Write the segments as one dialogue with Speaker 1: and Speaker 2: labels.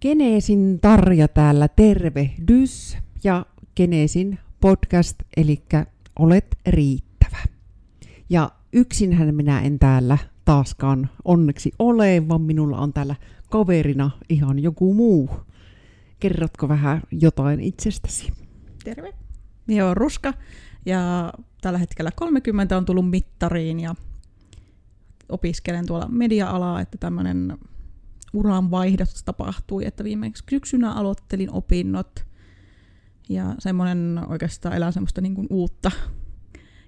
Speaker 1: Geneesin Tarja täällä, tervehdys ja Geneesin podcast, eli olet riittävä. Ja yksinhän minä en täällä taaskaan onneksi ole, vaan minulla on täällä kaverina ihan joku muu. Kerrotko vähän jotain itsestäsi?
Speaker 2: Terve. Minä olen Ruska ja tällä hetkellä 30 on tullut mittariin ja opiskelen tuolla media-alaa, että tämmöinen uran vaihdos tapahtui, että viimeksi syksynä aloittelin opinnot ja semmoinen oikeastaan elää semmoista niin kuin uutta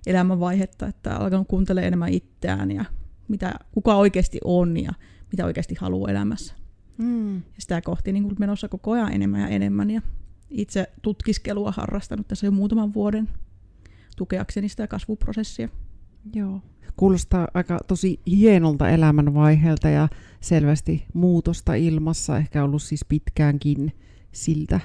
Speaker 2: elämänvaihetta, että alkanut kuuntelemaan enemmän itseään ja mitä, kuka oikeasti on ja mitä oikeasti haluaa elämässä. Mm. Ja sitä kohti niin kuin menossa koko ajan enemmän ja enemmän ja itse tutkiskelua harrastanut tässä jo muutaman vuoden tukeakseni sitä kasvuprosessia.
Speaker 1: Joo. Kuulostaa aika tosi hienolta elämänvaiheelta ja selvästi muutosta ilmassa, ehkä ollut siis pitkäänkin siltä,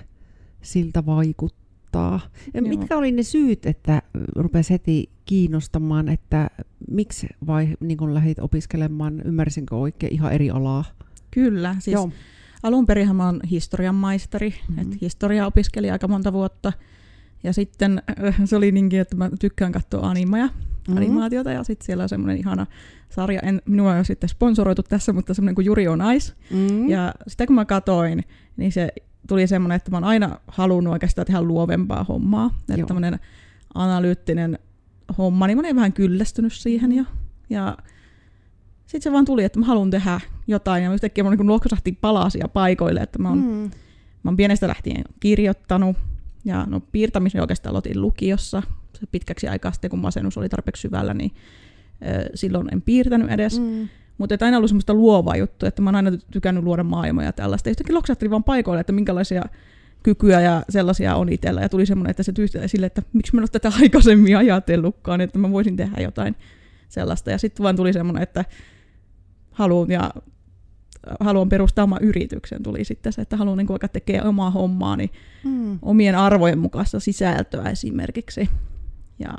Speaker 1: siltä vaikuttaa. Ja mitkä oli ne syyt, että rupesi heti kiinnostamaan, että miksi vai niin kun lähdit opiskelemaan, ymmärsinkö oikein ihan eri alaa?
Speaker 2: Kyllä, siis Joo. alun perin mä oon historian maisteri, mm-hmm. että historia opiskeli aika monta vuotta – ja sitten äh, se oli niinkin, että mä tykkään katsoa animaja, mm-hmm. animaatiota, ja sitten siellä on semmoinen ihana sarja, en, minua ei ole sitten sponsoroitu tässä, mutta semmoinen kuin Juri on Ice. Mm-hmm. Ja sitä kun mä katoin, niin se tuli semmoinen, että mä oon aina halunnut oikeastaan tehdä luovempaa hommaa. Että tämmöinen analyyttinen homma, niin mä olin vähän kyllästynyt siihen jo. Ja sitten se vaan tuli, että mä haluan tehdä jotain, ja yhtäkkiä mä niin loksahti palasia paikoille, että mä oon, mm. mä oon pienestä lähtien kirjoittanut, ja no piirtämisen oikeastaan aloitin lukiossa. Se pitkäksi aikaa sitten, kun masennus oli tarpeeksi syvällä, niin silloin en piirtänyt edes. Mm. Mutta aina ollut semmoista luovaa juttua, että mä oon aina tykännyt luoda maailmaa ja tällaista. Ja yhtäkkiä loksahti vaan paikoille, että minkälaisia kykyjä ja sellaisia on itsellä. Ja tuli semmoinen, että se tyystä sille, että miksi mä en ole tätä aikaisemmin ajatellutkaan, että mä voisin tehdä jotain sellaista. Ja sitten vaan tuli semmoinen, että haluan ja haluan perustaa oman yrityksen, tuli sitten se, että haluan niin vaikka tekee omaa hommaani mm. omien arvojen mukaista sisältöä esimerkiksi. Ja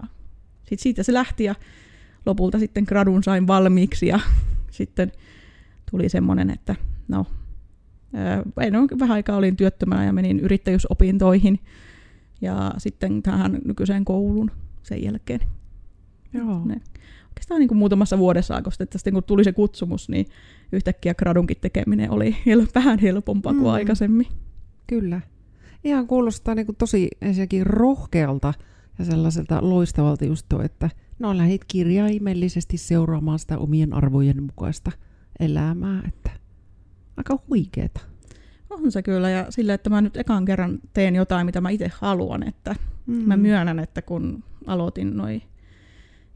Speaker 2: sitten siitä se lähti ja lopulta sitten gradun sain valmiiksi ja sitten tuli semmoinen, että no, en ole, vähän aikaa olin työttömänä ja menin yrittäjyysopintoihin ja sitten tähän nykyiseen kouluun sen jälkeen. Joo. Ne, oikeastaan niin kuin muutamassa vuodessa alkoi, että sitten kun tuli se kutsumus, niin yhtäkkiä gradunkin tekeminen oli vähän helpompaa kuin mm. aikaisemmin.
Speaker 1: Kyllä. Ihan kuulostaa niin kuin tosi ensinnäkin rohkealta ja sellaiselta loistavalta just tuo, että no lähdit kirjaimellisesti seuraamaan sitä omien arvojen mukaista elämää, että aika huikeeta.
Speaker 2: On se kyllä, ja sillä, että mä nyt ekan kerran teen jotain, mitä mä itse haluan, että mm. mä myönnän, että kun aloitin noin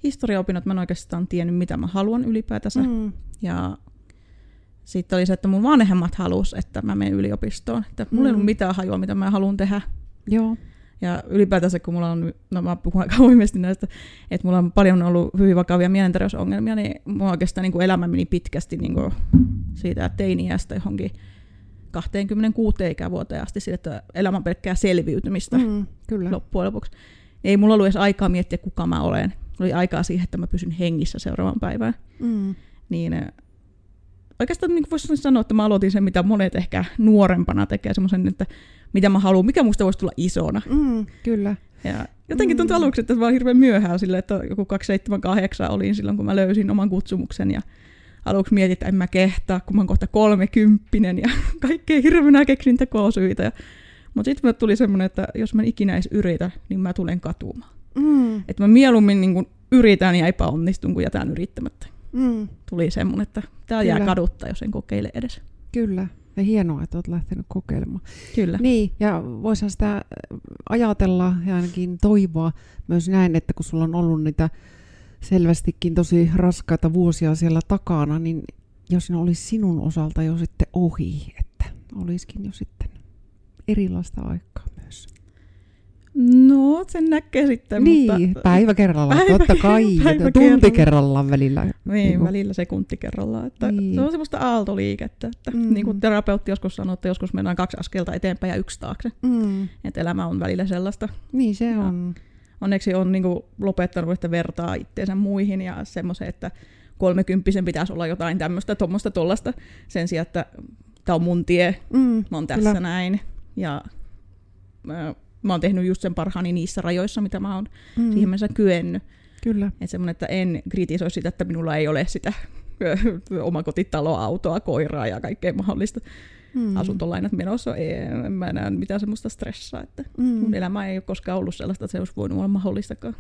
Speaker 2: historiaopinnot, mä en oikeastaan tiennyt, mitä mä haluan ylipäätänsä. Mm. Ja sitten oli se, että mun vanhemmat halus, että mä menen yliopistoon. Että mulla mm. ei ollut mm. mitään hajua, mitä mä haluan tehdä.
Speaker 1: Joo.
Speaker 2: Ja ylipäätänsä, kun mulla on, no mä puhun aika avoimesti näistä, että mulla on paljon ollut hyvin vakavia mielenterveysongelmia, niin mulla oikeastaan niin kuin elämä meni pitkästi niin kuin siitä teiniästä johonkin 26 ikävuoteen asti, siitä, että elämä on pelkkää selviytymistä mm, kyllä. loppujen lopuksi. Ei mulla ollut edes aikaa miettiä, kuka mä olen oli aikaa siihen, että mä pysyn hengissä seuraavan päivään. Mm. Niin eh, oikeastaan niin voisi sanoa, että mä aloitin sen, mitä monet ehkä nuorempana tekee, semmoisen, että mitä mä haluan, mikä musta voisi tulla isona.
Speaker 1: Mm, kyllä.
Speaker 2: Ja jotenkin tuntui mm. aluksi, että se vaan hirveän myöhään sille, että joku 278 olin silloin, kun mä löysin oman kutsumuksen ja aluksi mietin, että en mä kehtaa, kun mä oon kohta kolmekymppinen ja kaikkea hirveänä keksin tekosyitä. Mutta sitten tuli semmoinen, että jos mä ikinä edes yritä, niin mä tulen katumaan. Mm. Että mä mieluummin niin kun yritän ja epäonnistun, kun jätän yrittämättä. Mm. Tuli semmoinen, että tämä jää kaduttaa, jos en kokeile edes.
Speaker 1: Kyllä. Ja hienoa, että olet lähtenyt kokeilemaan.
Speaker 2: Kyllä.
Speaker 1: Niin, ja voisihan sitä ajatella ja ainakin toivoa myös näin, että kun sulla on ollut niitä selvästikin tosi raskaita vuosia siellä takana, niin jos ne olisi sinun osalta jo sitten ohi, että olisikin jo sitten erilaista aikaa.
Speaker 2: No, sen näkee sitten.
Speaker 1: Niin, mutta... päivä kerrallaan, päivä, totta kai. Päivä tunti kerrallaan. kerrallaan välillä.
Speaker 2: Niin, niin välillä sekunti kerrallaan. Että niin. Se on semmoista aaltoliikettä. Että mm. Niin kuin terapeutti joskus sanoo, että joskus mennään kaksi askelta eteenpäin ja yksi taakse. Mm. Että elämä on välillä sellaista.
Speaker 1: Niin se on. Ja
Speaker 2: onneksi on niin kuin lopettanut, että vertaa itseensä muihin ja semmoisen, että kolmekymppisen pitäisi olla jotain tämmöistä, tuommoista, tuollaista, sen sijaan, että tämä on mun tie,
Speaker 1: Mm,
Speaker 2: mä oon tässä
Speaker 1: Kyllä.
Speaker 2: näin. Ja mä, mä oon tehnyt just sen parhaani niissä rajoissa, mitä mä oon
Speaker 1: mm,
Speaker 2: siihen mennessä kyennyt.
Speaker 1: Kyllä.
Speaker 2: Että semmoinen, että en kritisoi sitä, että minulla ei ole sitä omakotitaloa, autoa, koiraa ja kaikkea mahdollista
Speaker 1: Mm,
Speaker 2: asuntolainat menossa. Ei, en mä näe mitään semmoista stressaa. Että
Speaker 1: mm,
Speaker 2: mun elämä ei ole koskaan ollut sellaista, että se olisi voinut olla mahdollistakaan.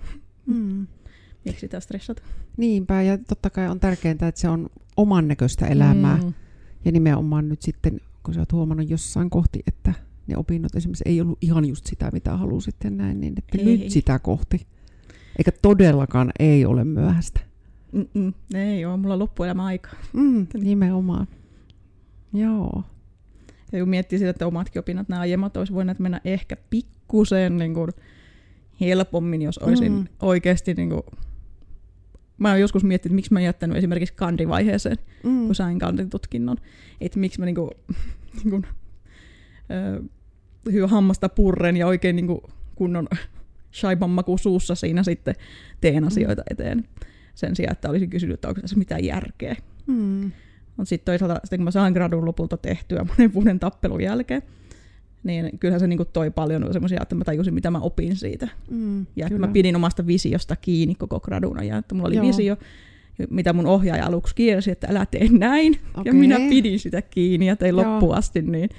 Speaker 1: mm.
Speaker 2: Miksi sitä stressata?
Speaker 1: Niinpä, ja totta kai on tärkeintä, että se on oman näköistä elämää.
Speaker 2: Mm.
Speaker 1: Ja nimenomaan nyt sitten, kun sä oot huomannut jossain kohti, että ne opinnot esimerkiksi ei ollut ihan just sitä, mitä halusit ja näin, niin että
Speaker 2: Ei.
Speaker 1: nyt sitä kohti. Eikä todellakaan ei ole myöhäistä.
Speaker 2: Mm-mm. Ei ole, mulla on loppuelämä aika.
Speaker 1: Mm, nimenomaan. Joo.
Speaker 2: Ja kun miettii sitä, että omatkin opinnot, nämä aiemmat olisi voineet mennä ehkä pikkusen niin kuin helpommin, jos olisin
Speaker 1: Mm.
Speaker 2: oikeasti... Niin kuin, mä oon joskus miettinyt, miksi mä en jättänyt esimerkiksi kandivaiheeseen,
Speaker 1: Mm.
Speaker 2: kun sain kanditutkinnon. Että miksi mä niin kuin, niin kuin, hyvä hammasta purren ja oikein niin kuin kunnon shaiban maku suussa siinä sitten teen asioita eteen. Sen sijaan, että olisin kysynyt, että onko tässä mitään järkeä.
Speaker 1: Mm.
Speaker 2: Mutta sitten toisaalta, sitten kun mä sain gradun lopulta tehtyä monen vuoden tappelun jälkeen, niin kyllähän se niinku toi paljon semmoisia, että mä tajusin, mitä mä opin siitä.
Speaker 1: Mm.
Speaker 2: Ja että
Speaker 1: Kyllä.
Speaker 2: mä pidin omasta visiosta kiinni koko gradun ajan. Että mulla oli
Speaker 1: Joo.
Speaker 2: Visio, mitä mun ohjaaja aluksi kielsi, että älä tee näin.
Speaker 1: Okei.
Speaker 2: Ja minä pidin sitä kiinni ja tein
Speaker 1: Joo.
Speaker 2: loppuun asti. Niin.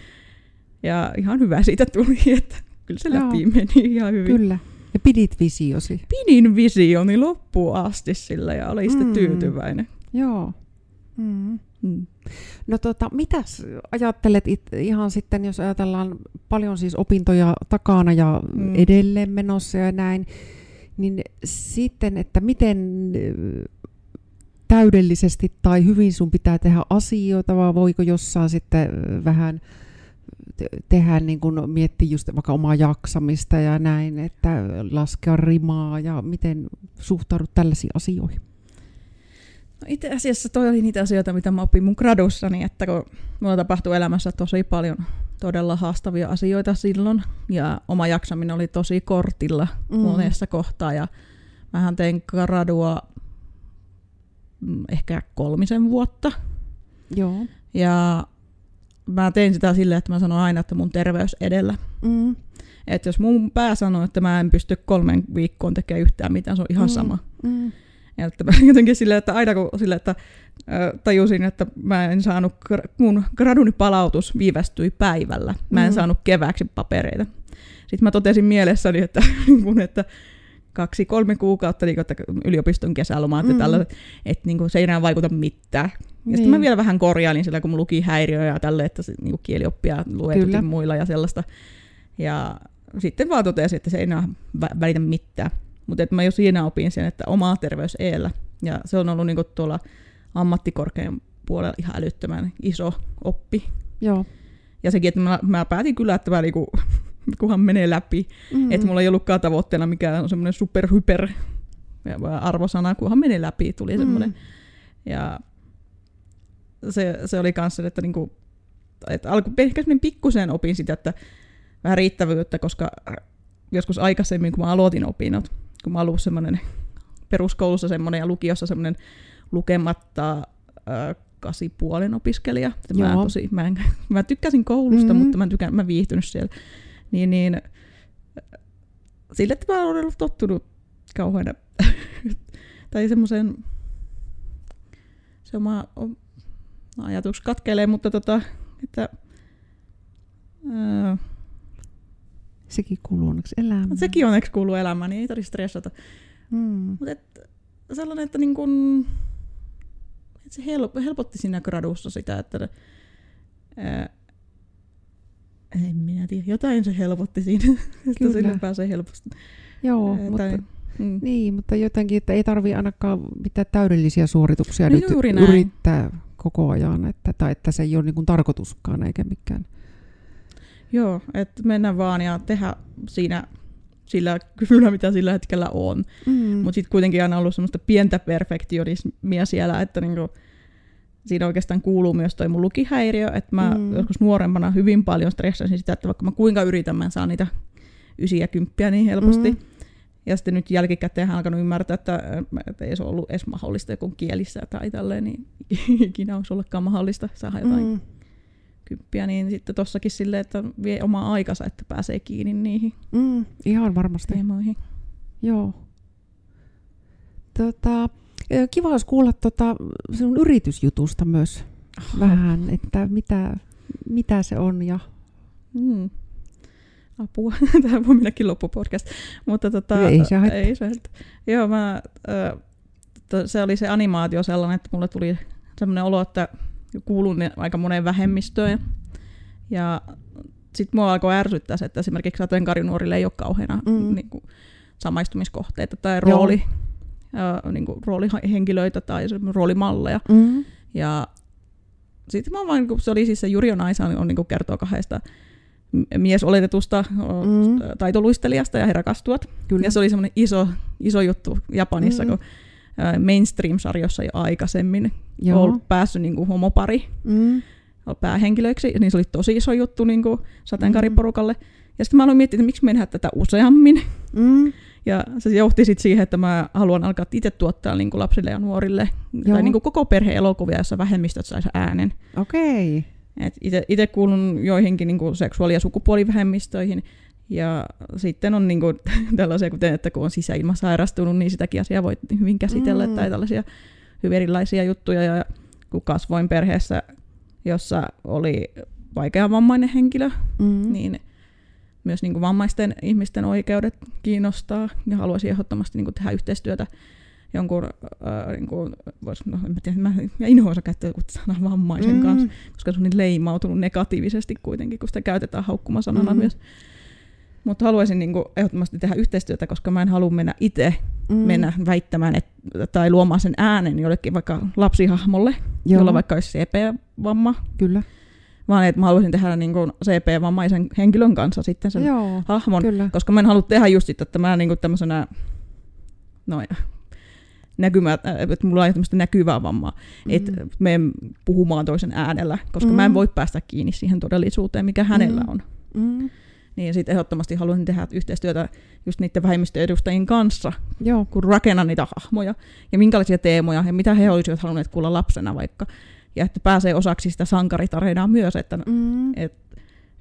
Speaker 2: Ja ihan hyvä siitä tuli, että kyllä se
Speaker 1: Joo.
Speaker 2: läpi meni ihan hyvin.
Speaker 1: Kyllä. Ja pidit visiosi.
Speaker 2: Pidin visioni loppuun asti sillä ja olin sitten
Speaker 1: Mm.
Speaker 2: tyytyväinen.
Speaker 1: Joo. Mm.
Speaker 2: Mm.
Speaker 1: No tota, mitäs ajattelet it, ihan sitten, jos ajatellaan paljon siis opintoja takana ja mm. Edelleen menossa ja näin, niin sitten, että miten ö, täydellisesti tai hyvin sun pitää tehdä asioita, vai voiko jossain sitten vähän te- tehdä niin kuin miettiä just vaikka omaa jaksamista ja näin, että laskea rimaa ja miten suhtaudut tällaisiin asioihin?
Speaker 2: No itse asiassa toi oli niitä asioita, mitä mä opin mun gradussani, että kun mulla tapahtui elämässä tosi paljon todella haastavia asioita silloin, ja oma jaksaminen oli tosi kortilla
Speaker 1: Mm.
Speaker 2: mm. monessa kohtaa, ja mähän tein gradua mm, ehkä kolmisen vuotta,
Speaker 1: Joo.
Speaker 2: ja mä tein sitä silleen, että mä sanoin aina, että mun terveys edellä.
Speaker 1: Mm.
Speaker 2: Että jos mun pää sanoo, että mä en pysty kolmen viikkoon tekemään yhtään mitään, se on ihan
Speaker 1: Mm.
Speaker 2: sama.
Speaker 1: Mm.
Speaker 2: Ja että mä jotenkin silleen, että aina kun sille, että ö, tajusin, että mä en saanut, mun graduni palautus viivästyi päivällä. Mä en
Speaker 1: Mm.
Speaker 2: saanut kevääksi papereita. Sitten mä totesin mielessäni, että, kun, että kaksi-kolme kuukautta niin, että yliopiston kesälomaat mm. Ja tällaiset, että niin kuin, se ei enää vaikuta mitään. Ja
Speaker 1: Niin.
Speaker 2: sitten mä vielä vähän korjailin sillä, kun mun luki häiriöjä ja tälle, että se, niin kielioppia
Speaker 1: Kyllä.
Speaker 2: luetutin muilla ja sellaista. Ja sitten vaan totesin, että se ei enää vä- välitä mitään. Mutta mä jo siinä opin sen, että oma terveys eellä. Ja se on ollut niinku tuolla ammattikorkean puolella ihan älyttömän iso oppi.
Speaker 1: Joo.
Speaker 2: Ja sekin, että mä, mä päätin kyllä, että mä niinku, kunhan menee läpi.
Speaker 1: Mm.
Speaker 2: Mm. Että mulla ei ollutkaan tavoitteena mikään semmoinen superhyper arvosana, kunhan menee läpi, tuli semmoinen.
Speaker 1: Mm.
Speaker 2: Ja se, se oli kanssa, että, niinku, että alku, ehkä semmoinen pikkusen opin sitä, että vähän riittävyyttä, koska joskus aikaisemmin, kun mä aloitin opinnot, kun mä olin semmoinen peruskoulussa semmoinen ja lukiossa semmoinen lukematta äh, kasipuolen opiskelija. Että Mä, tosi, mä, en, mä tykkäsin koulusta,
Speaker 1: Mhm.
Speaker 2: mm-hmm. mutta mä tykän, mä viihtynyt siellä. Niin, niin sille, että mä olen ollut tottunut kauhean tai semmoiseen se oma ajatus katkeilee, mutta tota, että ää,
Speaker 1: Sekin kuuluu onneksi elämään.
Speaker 2: sekin onneksi kuuluu elämään, niin ei tarvitse stressata.
Speaker 1: Mm.
Speaker 2: Mutta et, sellainen, että niin kun, et se help, helpotti siinä gradussa sitä, että ää, en minä tiedä, jotain se helpotti siinä, että sinne pääsee helposti.
Speaker 1: Joo,
Speaker 2: Ää,
Speaker 1: mutta,
Speaker 2: tai- mm.
Speaker 1: niin, mutta jotenkin, että ei tarvi ainakaan mitään täydellisiä suorituksia
Speaker 2: Niin
Speaker 1: nyt yrittää koko ajan, että, tai että se ei ole niin kuin tarkoituskaan eikä mikään.
Speaker 2: Joo, että mennä vaan ja tehdä siinä sillä kyvyllä, mitä sillä hetkellä on.
Speaker 1: Mm.
Speaker 2: Mutta sitten kuitenkin aina ollut semmoista pientä perfektionismia siellä, että niinku, siinä oikeastaan kuuluu myös toi mun lukihäiriö, että mä
Speaker 1: Mm.
Speaker 2: joskus nuorempana hyvin paljon stressasin sitä, että vaikka mä kuinka yritän, mä en saa niitä ysiä ja kymppiä niin helposti.
Speaker 1: Mm.
Speaker 2: Ja sitten nyt jälkikäteen olen alkanut ymmärtää, että, että ei se ollut edes mahdollista joku kielissä tai tälleen, niin ikinä olisi ollakaan mahdollista saada jotain mm. Kymppiä, niin sitten tossakin silleen, että vie omaa aikansa, että pääsee kiinni niihin
Speaker 1: Mm, ihan varmasti.
Speaker 2: teemoihin.
Speaker 1: Joo. Tota, kiva olisi kuulla tota sinun yritysjutusta myös vähän, että mitä, mitä se on ja
Speaker 2: Mm. Apua. Tämä voi mennäkin loppupodcast. Mutta tota,
Speaker 1: Ei se haittaa.
Speaker 2: ei se haittaa. Joo, mä, to- se oli se animaatio sellainen, että mulle tuli sellainen olo, että kuulun aika moneen vähemmistöön. Ja sitten mua alkoi ärsyttää se, että esimerkiksi sateenkaarinuorille ei ole kauheana
Speaker 1: Mm.
Speaker 2: niin kuin, samaistumiskohteita tai
Speaker 1: Joo.
Speaker 2: Ö, niin kuin, roolihenkilöitä tai roolimalleja.
Speaker 1: mm.
Speaker 2: Ja sitten mä vaan, kun se oli siis se Juri Naisa, on niin kertoo kahdesta miesoletetusta
Speaker 1: Mm.
Speaker 2: mm. taitoluistelijasta ja he rakastuvat.
Speaker 1: kyllä.
Speaker 2: Ja se oli semmoinen iso, iso juttu Japanissa,
Speaker 1: Mm.
Speaker 2: mm. kun mainstream-sarjossa jo aikaisemmin
Speaker 1: Joo.
Speaker 2: on päässyt niin kuin homopari
Speaker 1: Mm.
Speaker 2: päähenkilöiksi, niin se oli tosi iso juttu niin kuin sateenkaariporukalle. Ja sitten mä aloin miettiä, että miksi me ei tehdä tätä useammin.
Speaker 1: Mm.
Speaker 2: Ja se johti sitten siihen, että mä haluan alkaa itse tuottaa niin kuin lapsille ja nuorille,
Speaker 1: Joo.
Speaker 2: tai niin kuin koko perheen elokuvia, jossa vähemmistöt saisi äänen.
Speaker 1: Okei.
Speaker 2: Itse kuulun joihinkin niin kuin seksuaali- ja sukupuolivähemmistöihin, ja sitten on niin kuin, tällaisia, kuten että kun on sisäilmasairastunut, niin sitäkin asiaa voi hyvin käsitellä,
Speaker 1: Mm.
Speaker 2: tai tällaisia hyvin erilaisia juttuja. Ja kun kasvoin perheessä, jossa oli vaikeavammainen henkilö,
Speaker 1: Mm.
Speaker 2: niin myös niin kuin vammaisten ihmisten oikeudet kiinnostaa, ja haluaisin ehdottomasti niin kuin tehdä yhteistyötä jonkun, äh, niin kuin, vois, no, en mä tiedä, mä, mä inhoan käyttää joku sana vammaisen mm. kanssa, koska se on niin leimautunut negatiivisesti kuitenkin, kun sitä käytetään haukkumasanana
Speaker 1: Mm.
Speaker 2: mm. myös. Mutta haluaisin niin kuin, ehdottomasti tehdä yhteistyötä, koska mä en halua mennä itse
Speaker 1: Mm.
Speaker 2: mennä väittämään et, tai luomaan sen äänen jollekin vaikka lapsihahmolle.
Speaker 1: Joo.
Speaker 2: jolla vaikka olisi CP-vamma,
Speaker 1: Kyllä.
Speaker 2: Vaan että mä haluaisin tehdä niin kuin CP-vammaisen henkilön kanssa sitten sen
Speaker 1: Joo.
Speaker 2: hahmon,
Speaker 1: Kyllä.
Speaker 2: koska mä en halua tehdä just sitä, että mä niin tämmöisenä, no näkymä, että mulla on tämmöistä näkyvää vammaa, mm. että menen puhumaan toisen äänellä, koska mm. mä en
Speaker 1: Mm.
Speaker 2: voi päästä kiinni siihen todellisuuteen, mikä hänellä
Speaker 1: Mm.
Speaker 2: on.
Speaker 1: Mm.
Speaker 2: Niin sitten ehdottomasti haluaisin tehdä yhteistyötä just niiden vähemmistöedustajien kanssa,
Speaker 1: Joo.
Speaker 2: kun rakennan niitä hahmoja ja minkälaisia teemoja ja mitä he olisivat halunneet kuulla lapsena vaikka. Ja että pääsee osaksi sitä sankaritarinaa myös, että
Speaker 1: Mm.
Speaker 2: et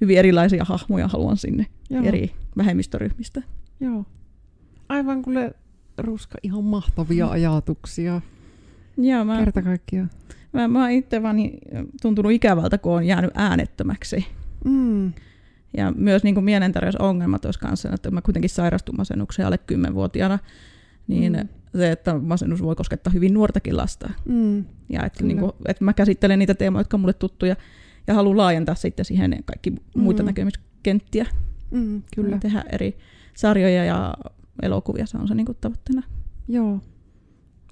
Speaker 2: hyvin erilaisia hahmoja haluan sinne
Speaker 1: Joo.
Speaker 2: eri vähemmistöryhmistä.
Speaker 1: Joo. Aivan kuule Ruska, ihan mahtavia ajatuksia.
Speaker 2: Joo, mä,
Speaker 1: Kerta kaikkiaan.
Speaker 2: mä, mä itse vaan niin, tuntunut ikävältä, kun on jäänyt äänettömäksi.
Speaker 1: Mm.
Speaker 2: Ja myös niin kuin mielenterveysongelmat olisi kanssa, että mä kuitenkin sairastun masennukseen alle 10-vuotiaana, niin
Speaker 1: Mm.
Speaker 2: Se, että masennus voi koskettaa hyvin nuortakin lasta.
Speaker 1: Mm.
Speaker 2: Ja että, niin kuin, että mä käsittelen niitä teemoja, jotka on mulle tuttuja, ja haluan laajentaa sitten siihen kaikki muita
Speaker 1: Mm.
Speaker 2: näkemyskenttiä.
Speaker 1: Mm. Kyllä.
Speaker 2: Tehdä eri sarjoja ja elokuvia, se on se niin kuin tavoitteena.
Speaker 1: Joo.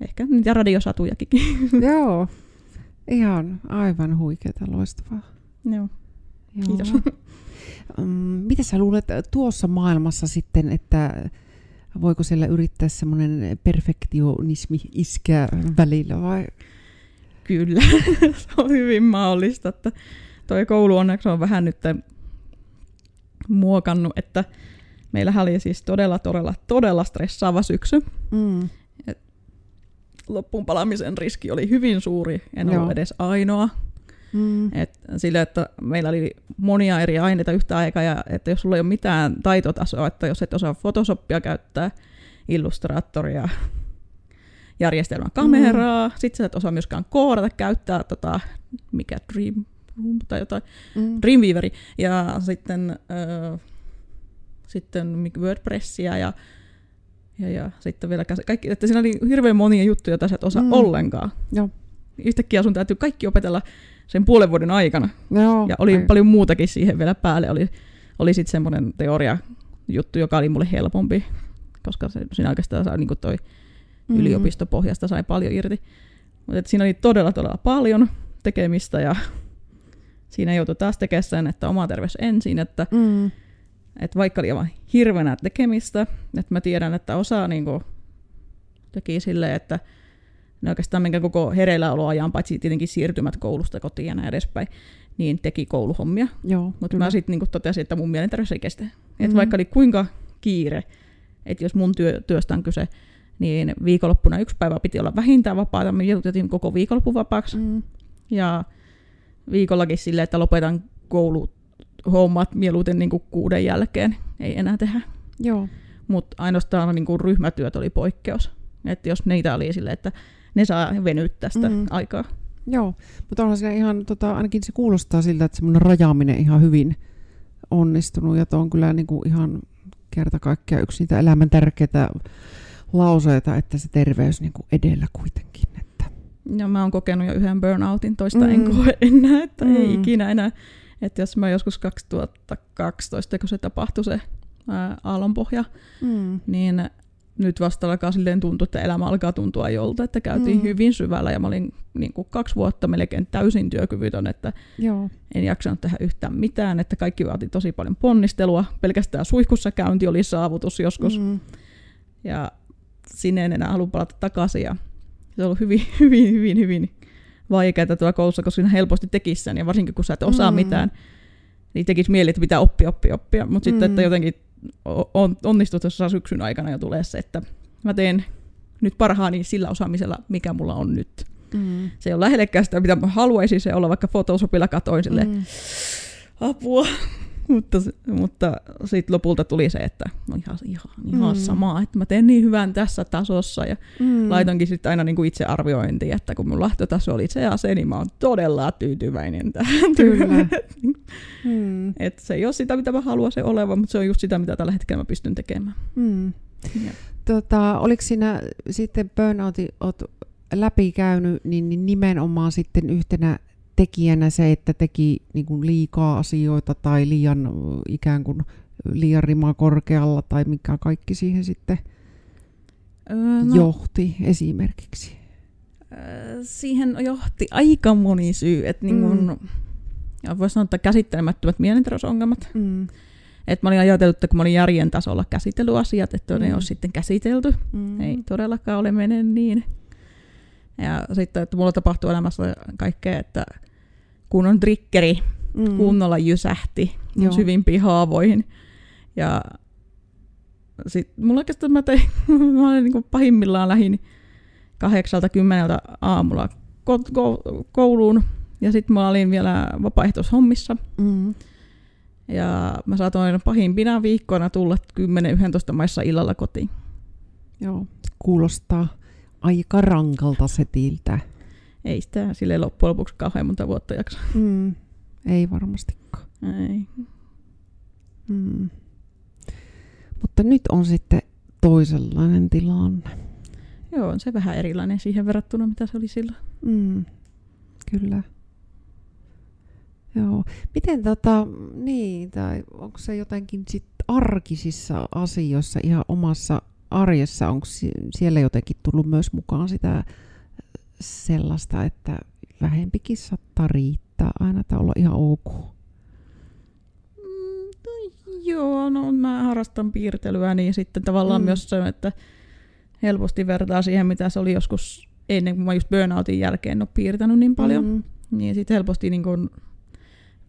Speaker 2: Ehkä niitä radiosatujakin.
Speaker 1: Joo. Ihan aivan huikeeta, loistavaa.
Speaker 2: Joo.
Speaker 1: Joo.
Speaker 2: Kiitos.
Speaker 1: Mm, mitä sä luulet tuossa maailmassa sitten, että voiko siellä yrittää semmoinen perfektionismi iskeä välillä vai?
Speaker 2: Kyllä, se on hyvin mahdollista, että toi koulu onneksi on vähän nyt muokannut, että meillähän oli siis todella, todella, todella stressaava syksy.
Speaker 1: Mm.
Speaker 2: Loppuun palamisen riski oli hyvin suuri, en
Speaker 1: Joo.
Speaker 2: ollut edes ainoa.
Speaker 1: Mm.
Speaker 2: Et sille, että meillä oli monia eri aineita yhtä aikaa, ja että jos sulla ei ole mitään taitotasoa, että jos et osaa Photoshopia käyttää, Illustratoria, järjestelmän kameraa, mm. sit sä et osaa myöskään koodata, käyttää tota, mikä Dream Room tai jotain,
Speaker 1: Mm.
Speaker 2: Dreamweaveri, ja sitten, ö, sitten WordPressia ja ja, ja sitten vielä käs- kaikki, että siinä oli hirveän monia juttuja, joita sä et osaa
Speaker 1: mm.
Speaker 2: ollenkaan.
Speaker 1: Joo.
Speaker 2: Yhtäkkiä sun täytyy kaikki opetella sen puolen vuoden aikana.
Speaker 1: Joo.
Speaker 2: Ja oli
Speaker 1: Ai-
Speaker 2: paljon muutakin siihen vielä päälle. Oli, oli sitten semmoinen teoria juttu, joka oli mulle helpompi, koska se, siinä oikeastaan sai niin toi
Speaker 1: Mm.
Speaker 2: mm. yliopistopohjasta sai paljon irti. Mutta siinä oli todella todella paljon tekemistä ja siinä joutui taas tekemään sen, että oma terveys ensin, että,
Speaker 1: Mm.
Speaker 2: että vaikka oli aivan hirveänä tekemistä, että mä tiedän, että osa niin kuin, teki silleen, että ne oikeastaan minkä koko hereilläoloajan, paitsi tietenkin siirtymät koulusta kotiin ja näin edespäin, niin teki kouluhommia. Mutta mä sitten niinku totesin, että mun mielenterveys ei kestä. Mm.
Speaker 1: Mhm.
Speaker 2: Että vaikka oli kuinka kiire, että jos mun työ, työstä on kyse, niin viikonloppuna yksi päivä piti olla vähintään vapaata. Me jätettiin koko viikonloppu vapaaksi.
Speaker 1: Mm.
Speaker 2: Ja viikollakin silleen, että lopetan kouluhommat mieluiten niin kuin kuuden jälkeen. Ei enää tehdä.
Speaker 1: Joo.
Speaker 2: Mutta ainoastaan niin kuin ryhmätyöt oli poikkeus. Että jos niitä oli silleen, että ne saa venyttää sitä mm. aikaa.
Speaker 1: Joo, mutta onhan siinä ihan, tota, ainakin se kuulostaa siltä, että semmoinen rajaaminen ihan hyvin onnistunut, ja on kyllä niin kuin ihan kerta kaikkiaan yksi niitä elämän tärkeitä lauseita, että se terveys niin kuin edellä kuitenkin. Että.
Speaker 2: Ja mä oon kokenut jo yhden burnoutin, toista mm. en koe enää, että mm. ei ikinä enää. Että jos mä joskus 2012, kun se tapahtui se ää, aallonpohja, mm. niin nyt vasta alkaa silleen tuntua, että elämä alkaa tuntua jolta, että käytiin mm. hyvin syvällä ja mä olin niin kuin kaksi vuotta melkein täysin työkyvytön, että
Speaker 1: Joo.
Speaker 2: en jaksanut tehdä yhtään mitään, että kaikki vaati tosi paljon ponnistelua, pelkästään suihkussa käynti oli saavutus joskus mm. ja sinne en enää halua palata takaisin ja se on ollut hyvin, hyvin, hyvin, hyvin vaikeaa tuolla koulussa, koska siinä helposti tekisi sen ja varsinkin kun sä et osaa mm. mitään, niin tekisi mieli, että pitää oppia, oppia, oppia, mutta mm. sitten, että jotenkin on, onnistu tuossa syksyn aikana jo tulee se, että mä teen nyt parhaani sillä osaamisella, mikä mulla on nyt. Mm. Se ei ole lähellekään sitä, mitä mä haluaisin se olla, vaikka Photoshopilla katoin sille mm. apua. Mutta mutta sitten lopulta tuli se, että no ihan, ihan, ihan mm. sama, että mä teen niin hyvän tässä tasossa ja mm. laitonkin sitten aina niinku itse arviointi, että kun mun lähtötaso oli se ja se, niin mä oon todella tyytyväinen tähän
Speaker 1: Kyllä.
Speaker 2: mm. Et se ei ole sitä, mitä mä haluan se olevan, mutta se on just sitä, mitä tällä hetkellä mä pystyn tekemään.
Speaker 1: Mm. Tota, oliko siinä sitten burnoutin läpikäynyt, niin, niin nimenomaan sitten yhtenä tekijänä se, että teki niin kuin liikaa asioita tai liian ikään kuin liian rimaa korkealla tai mikä kaikki siihen sitten öö, no, johti esimerkiksi?
Speaker 2: Öö, siihen johti aika moni syy, että niin kuin, mm. ja voisi sanoa, että käsittelemättömät mielenterveysongelmat. Mm. Et mä olin ajatellut, että kun mä olin järjen tasolla käsitellyt asiat, että mm. ne olisi sitten käsitelty. Mm. Ei todellakaan ole mennyt niin. Ja sitten, että mulla tapahtuu elämässä kaikkea, että kun on triggeri mm. kunnolla jysähti mun syvimpiin haavoihin. Ja sitten mulla oikeastaan mä, tein, mä olin niin pahimmillaan lähin kahdeksalta kymmeneltä aamulla kouluun. Ja sitten mä olin vielä vapaaehtoishommissa. Mm. Ja mä saatoin pahimpina viikkoina tulla 10-11 maissa illalla kotiin.
Speaker 1: Joo, kuulostaa aika rankalta setiltä
Speaker 2: ei sitä sille loppujen lopuksi kauhean monta vuotta jaksa.
Speaker 1: Mm, ei varmastikaan.
Speaker 2: Ei.
Speaker 1: Mm. Mutta nyt on sitten toisenlainen tilanne.
Speaker 2: Joo, on se vähän erilainen siihen verrattuna, mitä se oli silloin.
Speaker 1: Mm, kyllä. Joo. Miten tota, niin, tai onko se jotenkin sit arkisissa asioissa ihan omassa arjessa, onko siellä jotenkin tullut myös mukaan sitä sellaista, että vähempikin saattaa riittää aina, että olla ihan ok?
Speaker 2: Mm, no, joo, no mä harrastan piirtelyä, niin sitten tavallaan mm. myös se, että helposti vertaa siihen, mitä se oli joskus ennen kuin mä just burnoutin jälkeen en ole piirtänyt niin paljon. Mm. Niin sitten helposti niin kun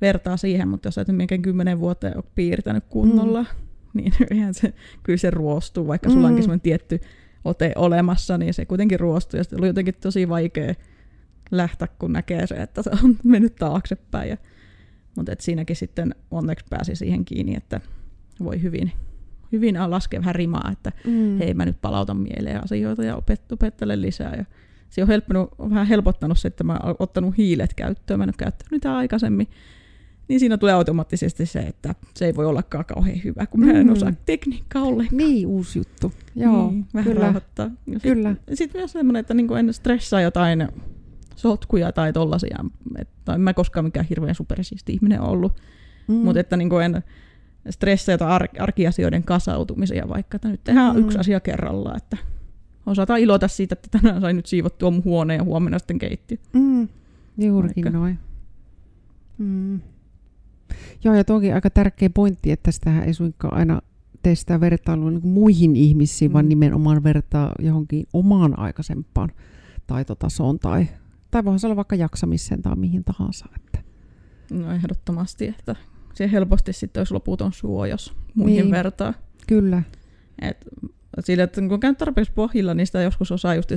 Speaker 2: vertaa siihen, mutta jos et mikään kymmenen vuotta ole piirtänyt kunnolla, mm. niin eihän se, kyllä se ruostuu, vaikka mm. sulla onkin semmoinen tietty ote olemassa, niin se kuitenkin ruostui. Ja oli jotenkin tosi vaikea lähteä, kun näkee se, että se on mennyt taaksepäin. Ja, mutta et siinäkin sitten onneksi pääsi siihen kiinni, että voi hyvin, hyvin laskea vähän rimaa, että mm. hei mä nyt palautan mieleen asioita ja opet, opettelen lisää. Ja se on helppunut, vähän helpottanut se, että mä oon ottanut hiilet käyttöön, mä en ole käyttänyt niitä aikaisemmin niin siinä tulee automaattisesti se, että se ei voi ollakaan kauhean hyvä, kun mä en mm. osaa tekniikkaa ollenkaan.
Speaker 1: Niin, uusi juttu. Joo,
Speaker 2: niin, vähän kyllä. rauhoittaa. Sitten kyllä. Sit myös semmoinen, että niinku en stressaa jotain sotkuja tai tollasia. Että en mä koskaan mikään hirveän supersiisti ihminen ollut. Mm. Mutta että niinku en stressaa jotain ar- arkiasioiden kasautumisia vaikka, että nyt tehdään mm. yksi asia kerrallaan, että osataan ilota siitä, että tänään sain nyt siivottua mun huoneen ja huomenna sitten keittiö.
Speaker 1: Mm. Juurikin vaikka. noin. Mm. Joo, ja toki aika tärkeä pointti, että tästähän ei suinkaan aina tee sitä vertailua niin muihin ihmisiin, mm. vaan nimenomaan vertaa johonkin omaan aikaisempaan taitotasoon tai, tai voihan se olla vaikka jaksamiseen tai mihin tahansa. Että.
Speaker 2: No ehdottomasti, että se helposti sitten olisi loputon suo, jos muihin niin. vertaa.
Speaker 1: Kyllä.
Speaker 2: Et, sillä, että kun käy tarpeeksi pohjilla, niin sitä joskus osaa just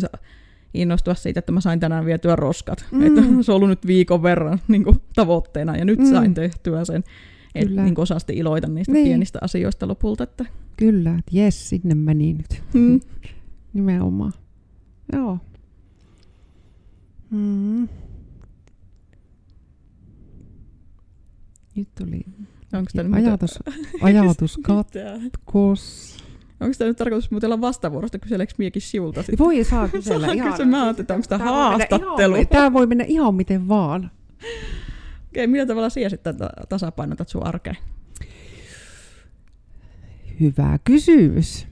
Speaker 2: innostua siitä, että mä sain tänään vietyä roskat. Mm. Että se on ollut nyt viikon verran niin kuin, tavoitteena ja nyt mm. sain tehtyä sen. Että niin osasti iloita niistä niin. pienistä asioista lopulta. Että...
Speaker 1: Kyllä, että jes, sinne meni nyt. Mm. Nimenomaan. Joo. Mm. Nyt tuli Onko tämä ajatus, ajatus katkos.
Speaker 2: Onko tämä nyt tarkoitus muuten olla vastavuorosta, kyseleekö miekin siulta sitten?
Speaker 1: Voi saa kysellä
Speaker 2: ihan. Kysy, mä ajattelin, että onko tämä haastattelu.
Speaker 1: Ihan, tämä voi mennä ihan miten vaan.
Speaker 2: Okei, millä tavalla sinä sitten tasapainotat sun arkeen?
Speaker 1: Hyvä kysymys.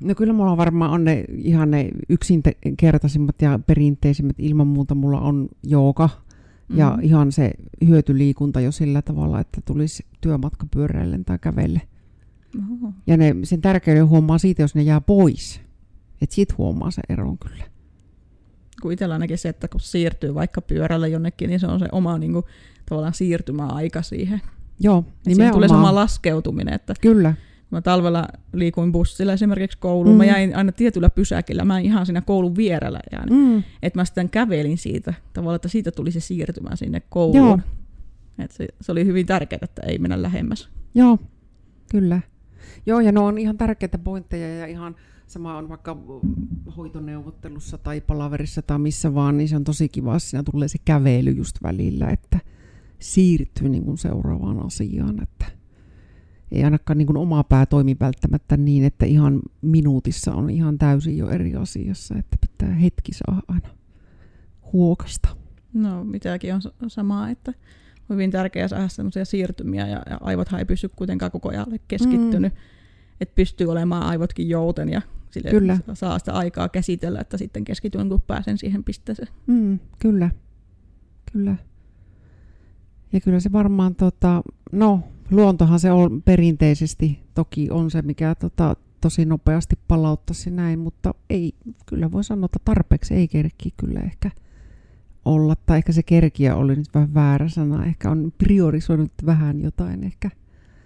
Speaker 1: No kyllä mulla varmaan on ne ihan ne yksinkertaisimmat ja perinteisimmät. Ilman muuta mulla on jooga ja mm-hmm. ihan se hyötyliikunta jo sillä tavalla, että tulisi työmatka pyöräillen tai kävelle. Oho. Ja ne, sen tärkeyden huomaa siitä, jos ne jää pois. Että siitä huomaa se eron kyllä.
Speaker 2: Kun itsellä ainakin se, että kun siirtyy vaikka pyörällä jonnekin, niin se on se oma niin kuin, tavallaan siirtymäaika siihen.
Speaker 1: Joo,
Speaker 2: nimenomaan. tulee sama laskeutuminen. Että
Speaker 1: kyllä.
Speaker 2: Mä talvella liikuin bussilla esimerkiksi kouluun. Mm. Mä jäin aina tietyllä pysäkillä. Mä en ihan siinä koulun vierellä jäänyt. Mm. Että mä sitten kävelin siitä tavallaan, että siitä tuli se siirtymä sinne kouluun. Joo. Et se, se, oli hyvin tärkeää, että ei mennä lähemmäs.
Speaker 1: Joo, kyllä. Joo, ja ne on ihan tärkeitä pointteja ja ihan sama on vaikka hoitoneuvottelussa tai palaverissa tai missä vaan, niin se on tosi kiva, siinä tulee se kävely just välillä, että siirtyy niin kuin seuraavaan asiaan, että ei ainakaan niin kuin oma pää toimi välttämättä niin, että ihan minuutissa on ihan täysin jo eri asiassa, että pitää hetki saa aina huokasta.
Speaker 2: No, mitäkin on samaa, että hyvin tärkeää saada sellaisia siirtymiä ja, ja aivothan ei pysy kuitenkaan koko ajan keskittynyt. Mm. Että pystyy olemaan aivotkin jouten ja sille kyllä. saa sitä aikaa käsitellä, että sitten keskityn, kun pääsen siihen pisteeseen.
Speaker 1: Mm, kyllä, kyllä. Ja kyllä se varmaan, tota, no luontohan se on perinteisesti, toki on se, mikä tota, tosi nopeasti palauttaisi näin, mutta ei, kyllä voi sanoa, että tarpeeksi ei kerki kyllä ehkä olla, tai ehkä se kerkiä oli nyt vähän väärä sana, ehkä on priorisoinut vähän jotain ehkä